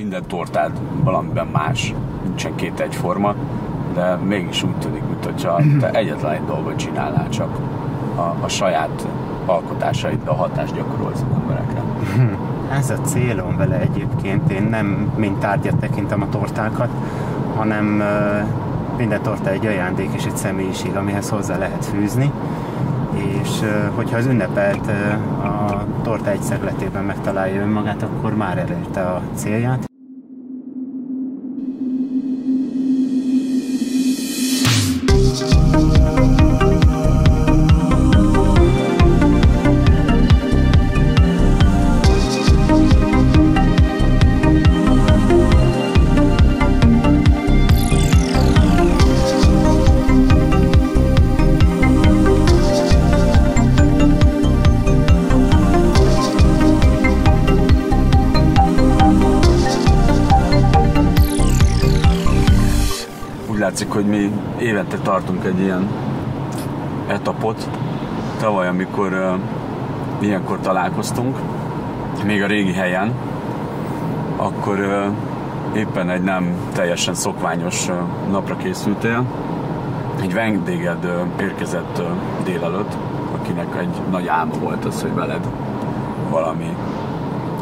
minden tortád valamiben más, nincsen két egyforma, de mégis úgy tűnik, mintha te egyetlen egy dolgot csinálnál csak a, a saját alkotásaiddal hatást gyakorolsz az emberekre. Ez a célom vele egyébként. Én nem mint tárgyat tekintem a tortákat, hanem minden torta egy ajándék és egy személyiség, amihez hozzá lehet fűzni. És hogyha az ünnepelt a torta egy szegletében megtalálja önmagát, akkor már elérte a célját. Látszik, hogy mi évente tartunk egy ilyen etapot. Tavaly, amikor uh, ilyenkor találkoztunk, még a régi helyen, akkor uh, éppen egy nem teljesen szokványos uh, napra készültél. Egy vendéged uh, érkezett uh, délelőtt, akinek egy nagy álma volt az, hogy veled valami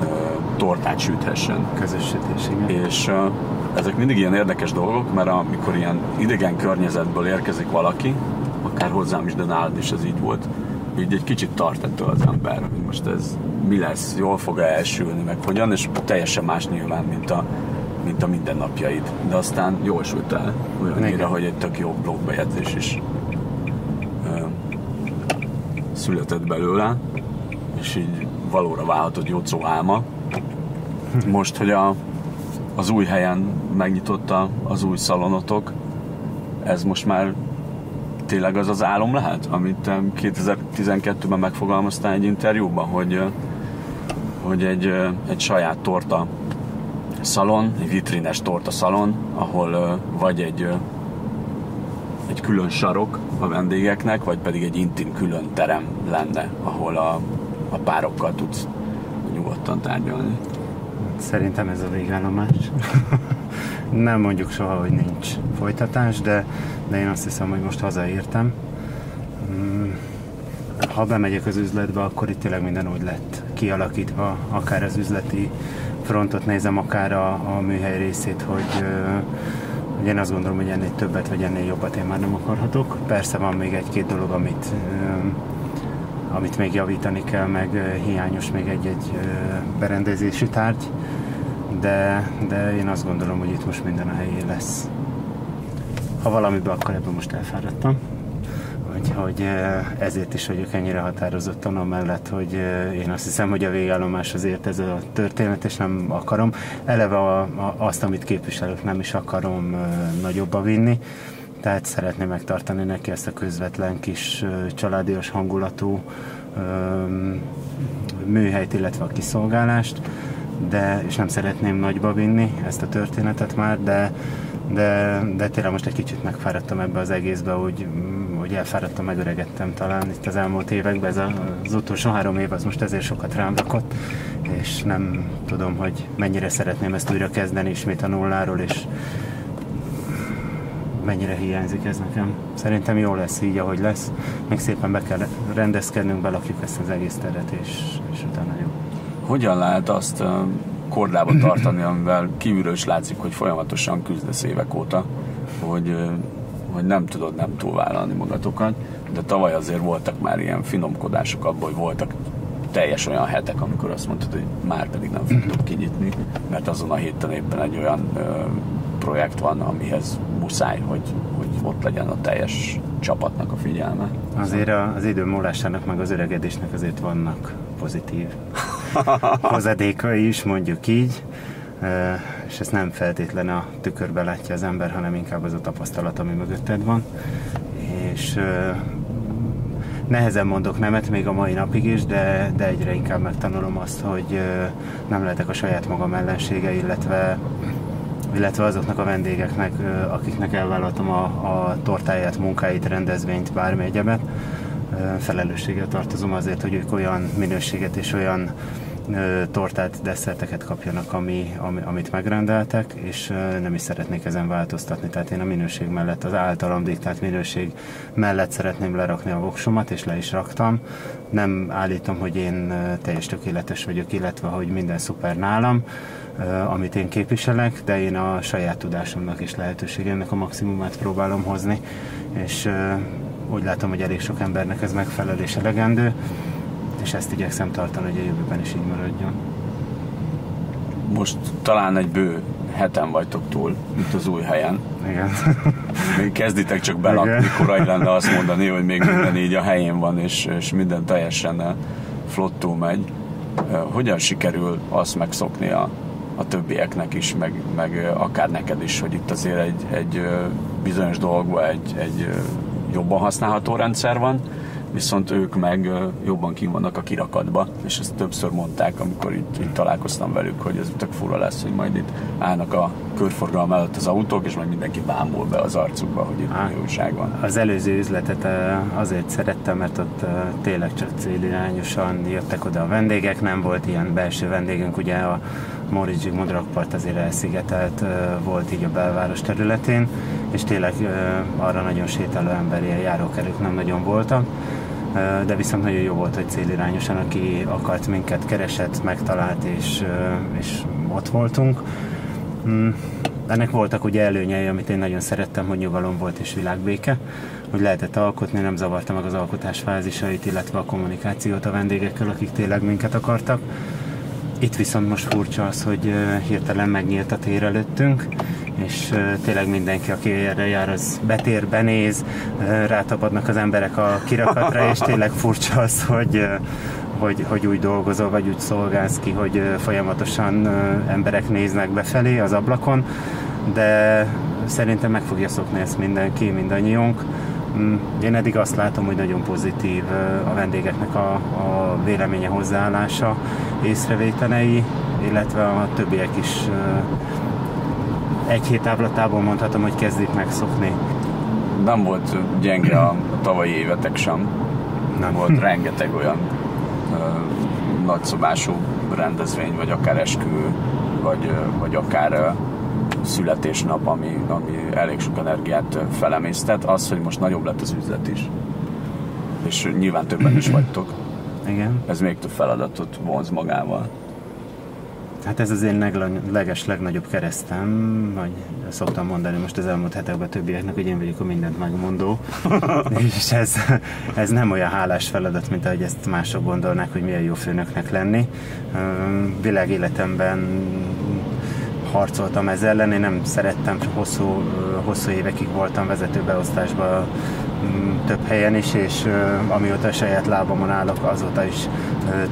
uh, tortát süthessen. Közösítés, igen. És uh, ezek mindig ilyen érdekes dolgok, mert amikor ilyen idegen környezetből érkezik valaki, akár hozzám is, de nálad is ez így volt, így egy kicsit tart ettől az ember, hogy most ez mi lesz, jól fog-e elsülni, meg hogyan, és teljesen más nyilván, mint a, mint a mindennapjaid. De aztán jól sült el, olyannyira, hogy egy tök jó blogbejegyzés is ö, született belőle, és így valóra válhatod Jocó álma. Most, hogy a, az új helyen megnyitotta az új szalonotok, ez most már tényleg az az álom lehet, amit 2012-ben megfogalmaztál egy interjúban, hogy, hogy egy, egy saját torta szalon, egy vitrines torta szalon, ahol vagy egy, egy külön sarok a vendégeknek, vagy pedig egy intim külön terem lenne, ahol a, a párokkal tudsz nyugodtan tárgyalni. Szerintem ez a végállomás. nem mondjuk soha, hogy nincs folytatás, de, de én azt hiszem, hogy most hazaértem. Mm, ha bemegyek az üzletbe, akkor itt tényleg minden úgy lett kialakítva, akár az üzleti frontot nézem, akár a, a műhely részét, hogy, hogy én azt gondolom, hogy ennél többet vagy ennél jobbat én már nem akarhatok. Persze van még egy-két dolog, amit, amit még javítani kell, meg hiányos még egy-egy berendezési tárgy, de, de én azt gondolom, hogy itt most minden a helyén lesz. Ha valamiben, akkor ebben most elfáradtam. Hogy, hogy ezért is vagyok ennyire határozottan amellett, hogy én azt hiszem, hogy a végállomás azért ez a történet, és nem akarom. Eleve a, a, azt, amit képviselök, nem is akarom nagyobba vinni. Tehát szeretném megtartani neki ezt a közvetlen kis családias hangulatú műhelyt, illetve a kiszolgálást de, és nem szeretném nagyba vinni ezt a történetet már, de, de, de tényleg most egy kicsit megfáradtam ebbe az egészbe, hogy, hogy elfáradtam, megöregettem talán itt az elmúlt években, ez az utolsó három év az most ezért sokat rám rakott, és nem tudom, hogy mennyire szeretném ezt újra kezdeni ismét a nulláról, és mennyire hiányzik ez nekem. Szerintem jó lesz így, ahogy lesz. Még szépen be kell rendezkednünk, belakjuk ezt az egész teret, és, és utána jó hogyan lehet azt kordában tartani, amivel kívülről is látszik, hogy folyamatosan küzdesz évek óta, hogy, hogy nem tudod nem túlvállalni magatokat, de tavaly azért voltak már ilyen finomkodások abban, hogy voltak teljes olyan hetek, amikor azt mondtad, hogy már pedig nem fogtok kinyitni, mert azon a héten éppen egy olyan ö, projekt van, amihez muszáj, hogy, hogy ott legyen a teljes csapatnak a figyelme. Azért az idő múlásának, meg az öregedésnek azért vannak pozitív hozadékai is, mondjuk így, és ezt nem feltétlen a tükörbe látja az ember, hanem inkább az a tapasztalat, ami mögötted van. És nehezen mondok nemet még a mai napig is, de, de egyre inkább megtanulom azt, hogy nem lehetek a saját magam ellensége, illetve illetve azoknak a vendégeknek, akiknek elvállaltam a, a tortáját, munkáit, rendezvényt, bármi egyebet, felelősséggel tartozom azért, hogy ők olyan minőséget és olyan tortát, desszerteket kapjanak, ami, ami, amit megrendeltek, és nem is szeretnék ezen változtatni. Tehát én a minőség mellett, az általam diktált minőség mellett szeretném lerakni a voksomat, és le is raktam. Nem állítom, hogy én teljes tökéletes vagyok, illetve hogy minden szuper nálam, amit én képviselek, de én a saját tudásomnak és lehetőségemnek a maximumát próbálom hozni, és úgy látom, hogy elég sok embernek ez megfelel és elegendő és ezt igyekszem tartani, hogy a jövőben is így maradjon. Most talán egy bő heten vagytok túl, itt az új helyen. Igen. Még kezditek csak belakni, korai lenne azt mondani, hogy még minden így a helyén van, és, és minden teljesen eh, flottul megy. Eh, hogyan sikerül azt megszokni a, a többieknek is, meg, meg eh, akár neked is, hogy itt azért egy, egy bizonyos dolgban egy, egy jobban használható rendszer van, viszont ők meg jobban kim vannak a kirakatba, és ezt többször mondták, amikor itt, itt találkoztam velük, hogy ez tök fura lesz, hogy majd itt állnak a körforgalom előtt az autók, és majd mindenki bámul be az arcukba, hogy itt Á, újság van. Az előző üzletet azért szerettem, mert ott tényleg csak célirányosan jöttek oda a vendégek, nem volt ilyen belső vendégünk, ugye a Móricz Zsigmond rakpart azért elszigetelt volt így a belváros területén, és tényleg arra nagyon sétáló emberi járókerük nem nagyon voltak de viszont nagyon jó volt, hogy célirányosan, aki akart minket, keresett, megtalált, és, és ott voltunk. Mm, ennek voltak ugye előnyei, amit én nagyon szerettem, hogy nyugalom volt és világbéke, hogy lehetett alkotni, nem zavarta meg az alkotás fázisait, illetve a kommunikációt a vendégekkel, akik tényleg minket akartak. Itt viszont most furcsa az, hogy hirtelen megnyílt a tér előttünk, és tényleg mindenki, aki erre jár, az betér, benéz, rátapadnak az emberek a kirakatra, és tényleg furcsa az, hogy hogy, hogy úgy dolgozol, vagy úgy szolgálsz ki, hogy folyamatosan emberek néznek befelé az ablakon, de szerintem meg fogja szokni ezt mindenki, mindannyiunk. Mm, én eddig azt látom, hogy nagyon pozitív a vendégeknek a, a véleménye hozzáállása, észrevételei, illetve a többiek is egy hét távlatából mondhatom, hogy kezdik megszokni. Nem volt gyenge a tavalyi évetek sem. Nem volt rengeteg olyan ö, nagyszobású rendezvény, vagy akár eskü, vagy, vagy akár születésnap, ami, ami elég sok energiát felemésztet, az, hogy most nagyobb lett az üzlet is. És nyilván többen is vagytok. Igen. Ez még több feladatot vonz magával. Hát ez az én leges legnagyobb keresztem, vagy szoktam mondani most az elmúlt hetekben többieknek, hogy én vagyok a mindent megmondó. és ez, ez nem olyan hálás feladat, mint ahogy ezt mások gondolnák, hogy milyen jó főnöknek lenni. Világ életemben harcoltam ez ellen, én nem szerettem, hosszú, hosszú évekig voltam vezetőbeosztásban mm, több helyen is, és amióta a saját lábamon állok, azóta is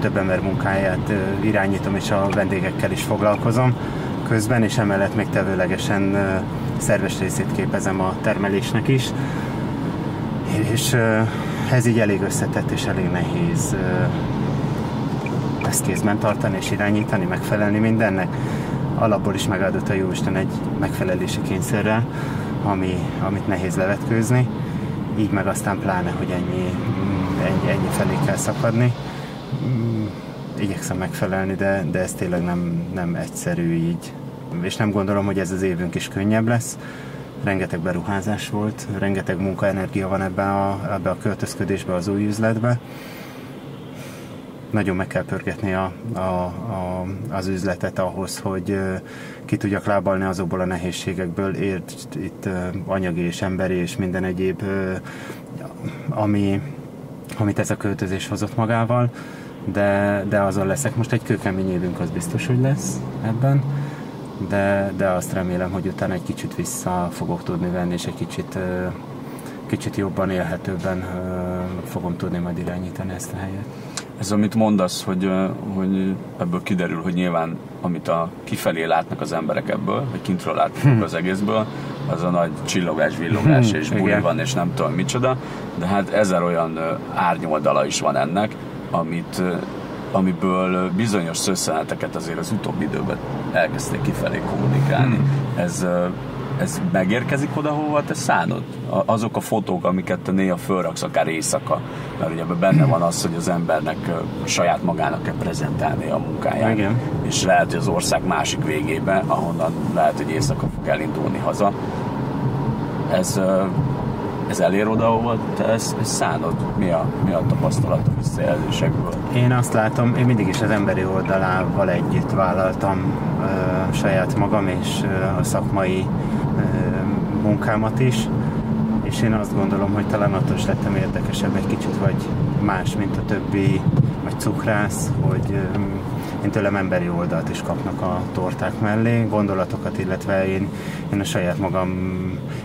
több ember munkáját irányítom, és a vendégekkel is foglalkozom. Közben, és emellett még tevőlegesen szerves részét képezem a termelésnek is. És ez így elég összetett és elég nehéz ezt kézben tartani és irányítani, megfelelni mindennek alapból is megáldott a Jóisten egy megfelelési kényszerrel, ami, amit nehéz levetkőzni, így meg aztán pláne, hogy ennyi, ennyi, ennyi felé kell szakadni. Igyekszem megfelelni, de, de ez tényleg nem, nem egyszerű így. És nem gondolom, hogy ez az évünk is könnyebb lesz. Rengeteg beruházás volt, rengeteg munkaenergia van ebbe a, ebbe a költözködésbe, az új üzletbe nagyon meg kell pörgetni a, a, a, az üzletet ahhoz, hogy ki tudjak lábalni azokból a nehézségekből, ért itt anyagi és emberi és minden egyéb, ami, amit ez a költözés hozott magával, de, de azon leszek. Most egy kőkemény évünk az biztos, hogy lesz ebben, de, de azt remélem, hogy utána egy kicsit vissza fogok tudni venni, és egy kicsit kicsit jobban élhetőbben fogom tudni majd irányítani ezt a helyet. Ez amit mondasz, hogy, hogy ebből kiderül, hogy nyilván amit a kifelé látnak az emberek ebből, vagy kintről látnak hm. az egészből, az a nagy csillogás, villogás hm, és buli van, és nem tudom micsoda, de hát ezer olyan árnyoldala is van ennek, amit, amiből bizonyos szösszeneteket azért az utóbbi időben elkezdték kifelé kommunikálni. Hmm. Ez ez megérkezik oda, hova te szánod? Azok a fotók, amiket te néha fölraksz, akár éjszaka, mert ugye benne van az, hogy az embernek saját magának kell prezentálni a munkáját. Igen. És lehet, hogy az ország másik végébe, ahonnan lehet, hogy éjszaka fog elindulni haza. Ez, ez elér oda, ahova te ezt, ezt szánod? Mi a, mi a tapasztalat a visszajelzésekből? Én azt látom, én mindig is az emberi oldalával együtt vállaltam ö, saját magam és ö, a szakmai munkámat is, és én azt gondolom, hogy talán attól is lettem érdekesebb egy kicsit, vagy más, mint a többi, vagy cukrász, hogy én tőlem emberi oldalt is kapnak a torták mellé, gondolatokat, illetve én, én a saját magam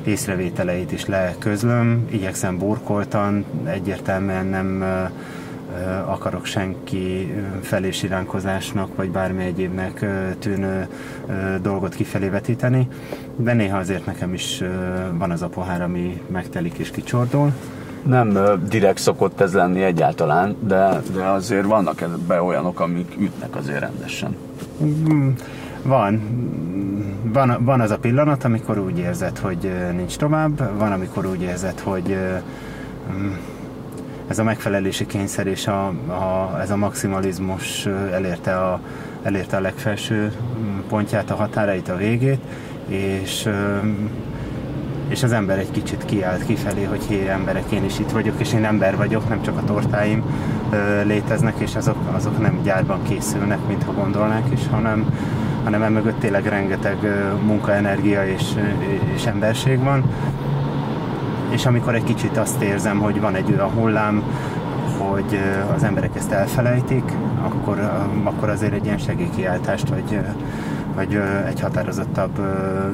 észrevételeit is leközlöm, igyekszem burkoltan, egyértelműen nem ö, akarok senki ö, felé siránkozásnak, vagy bármi egyébnek ö, tűnő dolgot kifelé vetíteni, de néha azért nekem is van az a pohár, ami megtelik és kicsordul. Nem direkt szokott ez lenni egyáltalán, de, de azért vannak ebben olyanok, amik ütnek azért rendesen. Mm, Van, van, van az a pillanat, amikor úgy érzed, hogy nincs tovább, van, amikor úgy érzed, hogy mm, ez a megfelelési kényszer és a, a, ez a maximalizmus elérte a, elérte a legfelső mm, pontját, a határait, a végét, és és az ember egy kicsit kiállt kifelé, hogy hé, emberek, én is itt vagyok, és én ember vagyok, nem csak a tortáim léteznek, és azok, azok nem gyárban készülnek, mintha gondolnák is, hanem, hanem emögött tényleg rengeteg ö, és, és emberség van. És amikor egy kicsit azt érzem, hogy van egy olyan hullám, hogy az emberek ezt elfelejtik, akkor, akkor azért egy ilyen segélykiáltást, vagy, vagy egy határozottabb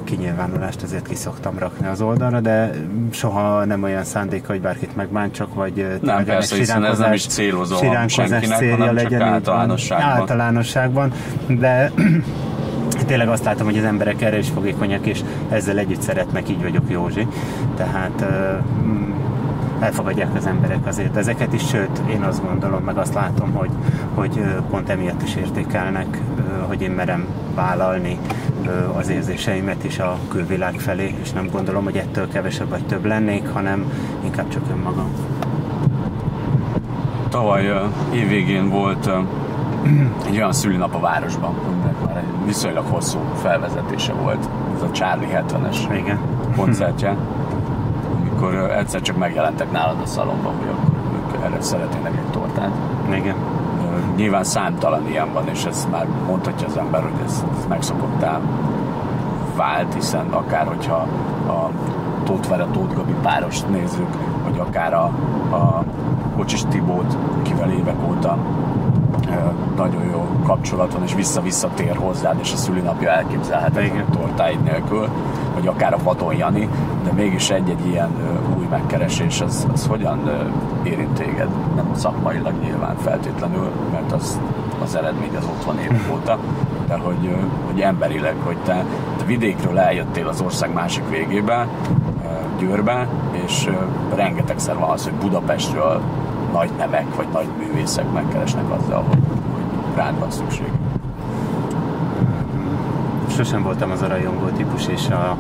kinyilvánulást azért ki szoktam rakni az oldalra, de soha nem olyan szándéka, hogy bárkit megbántsak, vagy tényleg persze, hiszen ez nem is célozom siránkozás senkinek, célja hanem csak legyen, van. általánosságban. Általánosságban, de tényleg azt látom, hogy az emberek erre is fogékonyak, és ezzel együtt szeretnek, így vagyok Józsi. Tehát mm, elfogadják az emberek azért ezeket is, sőt, én azt gondolom, meg azt látom, hogy, hogy pont emiatt is értékelnek, hogy én merem vállalni az érzéseimet is a külvilág felé, és nem gondolom, hogy ettől kevesebb vagy több lennék, hanem inkább csak önmagam. Tavaly évvégén volt egy olyan szülinap a városban, viszonylag hosszú felvezetése volt, ez a Charlie 70-es Igen. koncertje, amikor egyszer csak megjelentek nálad a szalomban, hogy ők erre szeretnének egy tortát. Igen. Nyilván számtalan ilyen van, és ezt már mondhatja az ember, hogy ez, ez megszokottá vált, hiszen akár hogyha a Tóth Vera, Tóth Gabi párost nézzük, vagy akár a, a Kocsis Tibót, akivel évek óta nagyon jó kapcsolat van, és vissza-vissza tér hozzád, és a szülinapja elképzelhetetlen tortáid nélkül, vagy akár a Vadon Jani, de mégis egy-egy ilyen új megkeresés, az, az hogyan érint téged? Nem szakmailag nyilván feltétlenül, mert az, az eredmény az ott van évek óta, de hogy, hogy emberileg, hogy te, te vidékről eljöttél az ország másik végébe, Győrbe, és rengetegszer van az, hogy Budapestről nagy nevek vagy nagy művészek megkeresnek azzal, hogy, hogy rád van szükség. sosem voltam az a rajongó típus, és a,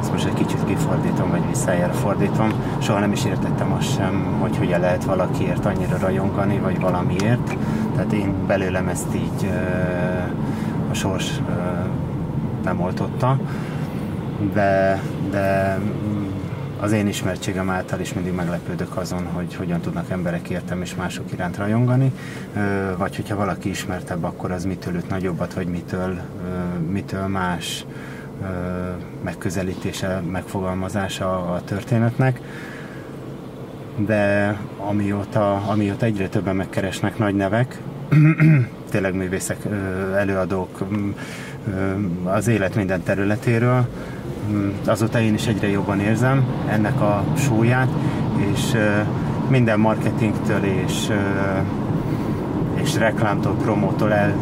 ezt most egy kicsit kifordítom, vagy visszájára fordítom, soha nem is értettem azt sem, hogy hogyan lehet valakiért annyira rajongani, vagy valamiért. Tehát én belőlem ezt így a sors nem oltotta, de, de az én ismertségem által is mindig meglepődök azon, hogy hogyan tudnak emberek értem és mások iránt rajongani, vagy hogyha valaki ismertebb, akkor az mitől üt nagyobbat, vagy mitől, mitől más megközelítése, megfogalmazása a történetnek. De amióta, amióta egyre többen megkeresnek nagy nevek, tényleg művészek, előadók az élet minden területéről, m, azóta én is egyre jobban érzem ennek a súlyát, és minden marketingtől és, és reklámtól, promótól el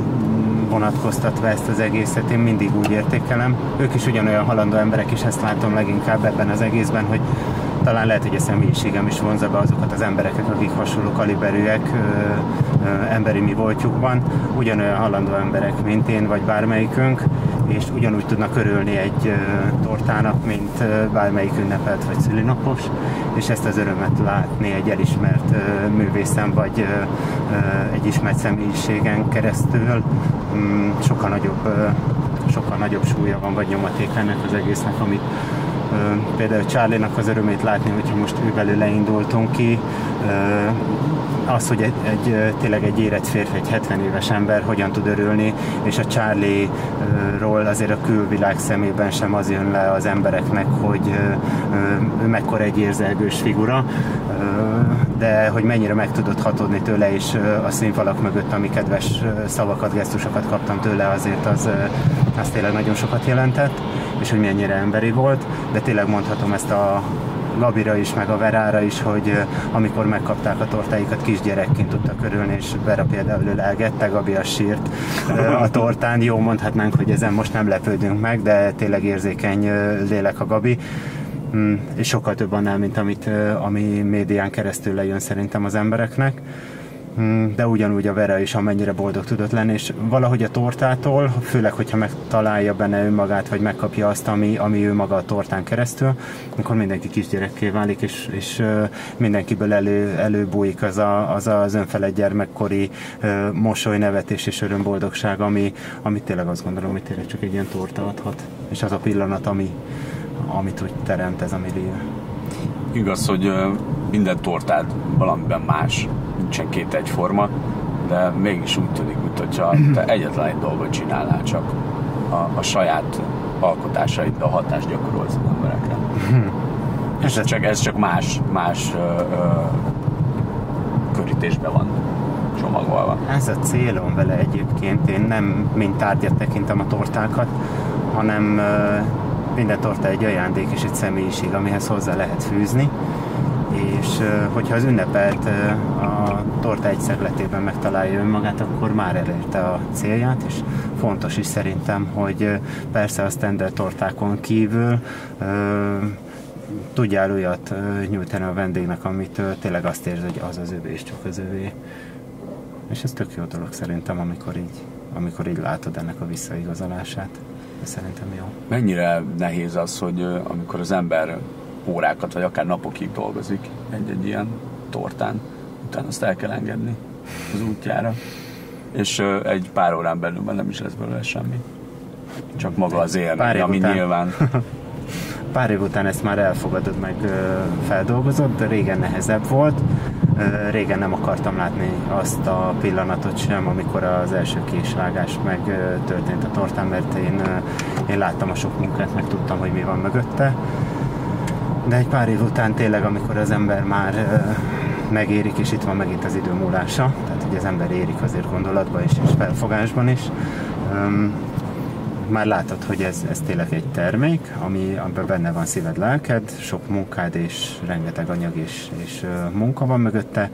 vonatkoztatva ezt az egészet, én mindig úgy értékelem. Ők is ugyanolyan halandó emberek, és ezt látom leginkább ebben az egészben, hogy talán lehet, hogy a személyiségem is vonza be azokat az embereket, akik hasonló kaliberűek emberi mi voltjukban, ugyanolyan halandó emberek, mint én, vagy bármelyikünk, és ugyanúgy tudnak örülni egy tortának, mint bármelyik ünnepelt vagy szülinapos, és ezt az örömet látni egy elismert művészem, vagy egy ismert személyiségen keresztül. Mm, sokkal nagyobb, sokkal nagyobb súlya van, vagy nyomaték ennek az egésznek, amit például Charlie-nak az örömét látni, hogy most ő belőle indultunk ki, az, hogy egy, egy, tényleg egy érett férfi, egy 70 éves ember hogyan tud örülni, és a Charlie-ról azért a külvilág szemében sem az jön le az embereknek, hogy ő mekkora egy érzelgős figura, de hogy mennyire meg tudott hatódni tőle, és a színfalak mögött, ami kedves szavakat, gesztusokat kaptam tőle, azért az, az tényleg nagyon sokat jelentett, és hogy mennyire emberi volt, de tényleg mondhatom ezt a Gabira is, meg a Verára is, hogy amikor megkapták a tortáikat, kisgyerekként tudtak körülni, és Vera például elgette, Gabi a sírt a tortán. Jó, mondhatnánk, hogy ezen most nem lepődünk meg, de tényleg érzékeny lélek a Gabi mm, és sokkal több annál, mint amit, ami médián keresztül lejön szerintem az embereknek. Mm, de ugyanúgy a Vera is amennyire boldog tudott lenni, és valahogy a tortától, főleg, hogyha megtalálja benne önmagát, vagy megkapja azt, ami, ami ő maga a tortán keresztül, akkor mindenki kisgyerekké válik, és, és mindenkiből elő, előbújik az, a, az az önfeled gyermekkori mosoly, nevetés és örömboldogság, ami, ami tényleg azt gondolom, hogy tényleg csak egy ilyen torta adhat, és az a pillanat, ami, amit úgy teremt ez a millió. Igaz, hogy minden tortád valamiben más, nincsen két egyforma, de mégis úgy tűnik, mintha te egyetlen egy dolgot csinálnál, csak a, a saját a hatást gyakorolsz az emberekre. És ez csak, ez csak más, más ö, ö, körítésben van csomagolva. Ez a célom vele egyébként. Én nem mint tárgyat tekintem a tortákat, hanem ö, minden torta egy ajándék és egy személyiség, amihez hozzá lehet fűzni és hogyha az ünnepelt a torta egy szegletében megtalálja önmagát, akkor már elérte a célját, és fontos is szerintem, hogy persze a standard tortákon kívül tudjál olyat nyújtani a vendégnek, amit tényleg azt érzi, hogy az az övé, és csak az övé. És ez tök jó dolog szerintem, amikor így, amikor így látod ennek a visszaigazolását. Ez szerintem jó. Mennyire nehéz az, hogy amikor az ember órákat, vagy akár napokig dolgozik egy-egy ilyen tortán, utána azt el kell engedni az útjára, és egy pár órán belül már nem is lesz belőle semmi. Csak maga az élmény, ami után. nyilván... pár év után ezt már elfogadod, meg feldolgozod, de régen nehezebb volt. Régen nem akartam látni azt a pillanatot sem, amikor az első késvágás meg történt a tortán, mert én, én láttam a sok munkát, meg tudtam, hogy mi van mögötte de egy pár év után tényleg, amikor az ember már megérik, és itt van megint az idő múlása, tehát hogy az ember érik azért gondolatban is, és felfogásban is, már látod, hogy ez, ez tényleg egy termék, ami, amiben benne van szíved, lelked, sok munkád és rengeteg anyag és, és munka van mögötte,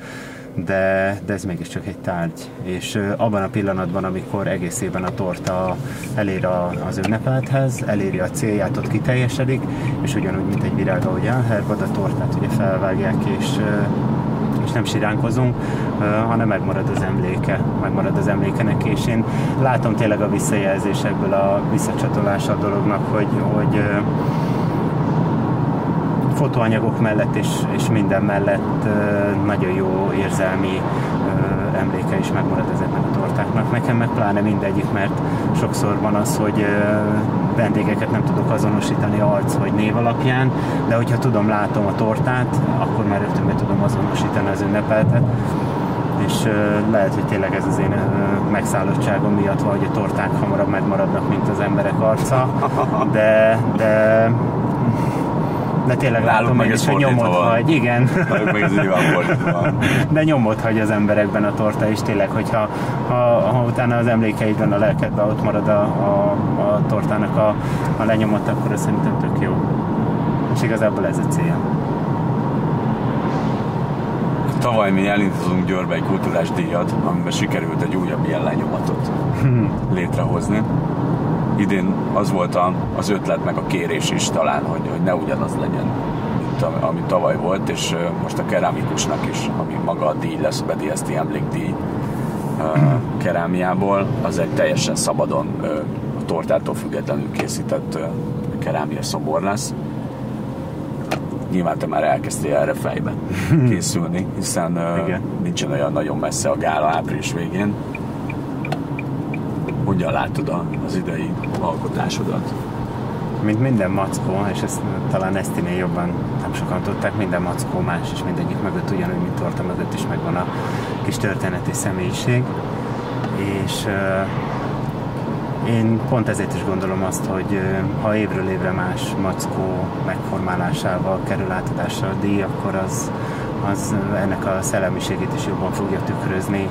de, de ez mégiscsak egy tárgy. És abban a pillanatban, amikor egész évben a torta elér a, az ünnepelthez, eléri a célját, ott kiteljesedik, és ugyanúgy, mint egy virág, ahogy elhervad, a tortát ugye felvágják, és és nem siránkozunk, hanem megmarad az emléke, megmarad az emlékenek, és én látom tényleg a visszajelzésekből a visszacsatolás a dolognak, hogy, hogy fotóanyagok mellett és, és minden mellett nagyon jó érzelmi emléke is megmarad ezeknek a tortáknak. Nekem meg pláne mindegyik, mert sokszor van az, hogy vendégeket nem tudok azonosítani arc vagy név alapján, de hogyha tudom, látom a tortát, akkor már rögtön be tudom azonosítani az ünnepeltet és lehet, hogy tényleg ez az én megszállottságom miatt van, hogy a torták hamarabb megmaradnak, mint az emberek arca, de, de de tényleg látom meg is, hogy nyomot van. hagy, igen. meg ez De nyomot hagy az emberekben a torta is tényleg, hogyha ha, ha utána az emlékeidben a lelkedben ott marad a, a, a tortának a, a lenyomot, akkor ez szerintem tök jó. És igazából ez a cél. Tavaly mi elindítottunk Győrbe egy kultúrás díjat, amiben sikerült egy újabb ilyen lenyomatot létrehozni idén az volt a, az ötlet, meg a kérés is talán, hogy, hogy ne ugyanaz legyen, mint mint ami tavaly volt, és most a keramikusnak is, ami maga a díj lesz, a Bedieszti emlékdíj kerámiából, az egy teljesen szabadon a tortától függetlenül készített kerámia szobor lesz. Nyilván te már elkezdtél erre fejbe készülni, hiszen Igen. nincsen olyan nagyon messze a gála április végén. Hogyan látod az idei alkotásodat? mint minden mackó, és ezt talán Esztinél jobban nem sokan tudták, minden mackó más, és mindegyik mögött ugyanúgy, mint torta mögött is megvan a kis történeti személyiség. És én pont ezért is gondolom azt, hogy ha évről évre más mackó megformálásával kerül átadásra a díj, akkor az, az ennek a szellemiségét is jobban fogja tükrözni,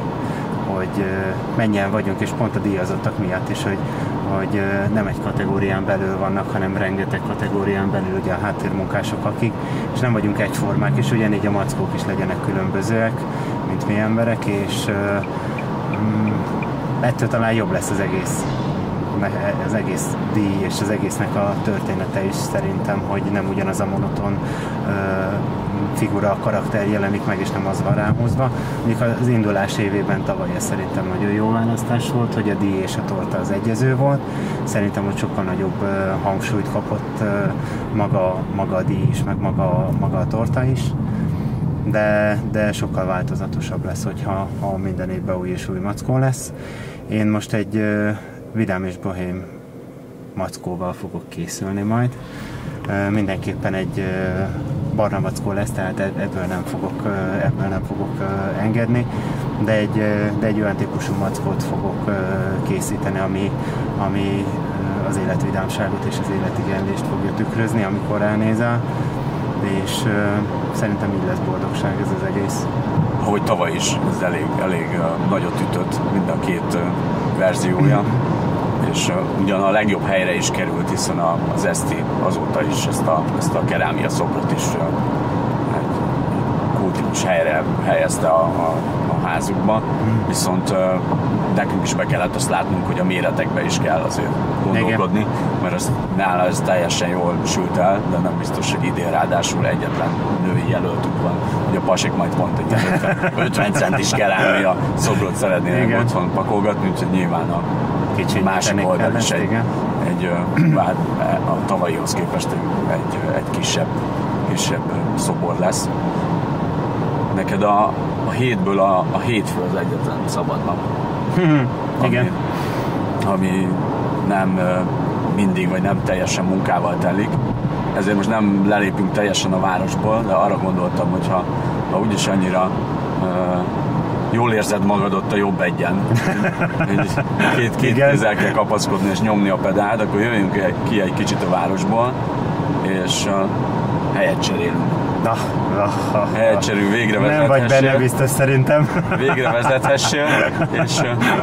hogy mennyien vagyunk, és pont a díjazottak miatt is, hogy, hogy nem egy kategórián belül vannak, hanem rengeteg kategórián belül ugye a háttérmunkások, akik, és nem vagyunk egyformák, és ugyanígy a mackók is legyenek különbözőek, mint mi emberek, és mm, ettől talán jobb lesz az egész az egész díj és az egésznek a története is szerintem, hogy nem ugyanaz a monoton figura, a karakter jelenik meg, és nem az van ráhozva. Mondjuk az indulás évében tavaly ez szerintem nagyon jó választás volt, hogy a díj és a torta az egyező volt. Szerintem, hogy sokkal nagyobb hangsúlyt kapott maga, maga a díj is, meg maga, maga a torta is. De, de sokkal változatosabb lesz, hogyha ha minden évben új és új mackó lesz. Én most egy vidám és bohém mackóval fogok készülni majd. Mindenképpen egy barna mackó lesz, tehát ebből nem fogok, ebből nem fogok engedni, de egy, de egy olyan típusú mackót fogok készíteni, ami, ami az életvidámságot és az életigenlést fogja tükrözni, amikor elnézel, és szerintem így lesz boldogság ez az egész. Ahogy tavaly is, ez elég, elég nagyot ütött mind a két verziója és ugyan a legjobb helyre is került, hiszen az Eszti azóta is ezt a, ezt a kerámia szobrot is egy kultikus helyre helyezte a, a, a házukba, mm. viszont nekünk is be kellett azt látnunk, hogy a méretekbe is kell azért gondolkodni, Igen. mert az, nála ez teljesen jól sült el, de nem biztos, hogy idén ráadásul egyetlen női jelöltük van, hogy a pasik majd pont egy 50, 50 centis kerámia szobrot szeretnének otthon pakolgatni, úgyhogy nyilván a kicsi másik oldal is egy, egy, hát, a tavalyihoz képest egy, egy, egy kisebb, kisebb szobor lesz. Neked a, a hétből a, a hétfő az egyetlen szabad nap. Igen. Ami, ami nem mindig, vagy nem teljesen munkával telik. Ezért most nem lelépünk teljesen a városból, de arra gondoltam, hogy ha, ha úgyis annyira uh, jól érzed magad ott a jobb egyen, két, két kézzel kell kapaszkodni és nyomni a pedált, akkor jöjjünk ki egy kicsit a városból, és helyet cserélünk. Na, na, na, cserélünk, végre Nem vagy benne biztos szerintem. Végre vezethessél, és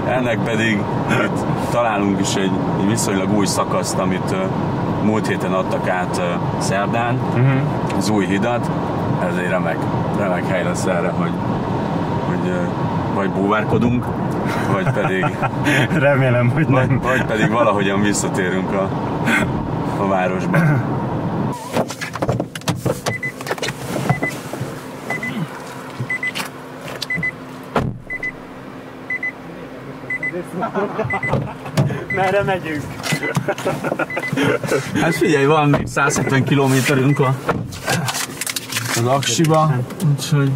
ennek pedig itt találunk is egy, egy viszonylag új szakaszt, amit múlt héten adtak át szerdán, uh-huh. az új hidat, ez egy remek, remek hely lesz erre, hogy hogy vagy búvárkodunk, vagy pedig... Remélem, hogy vagy, nem. Vagy pedig valahogyan visszatérünk a, a városba. Merre megyünk? Hát figyelj, van még 170 kilométerünk a, az Aksiba, úgyhogy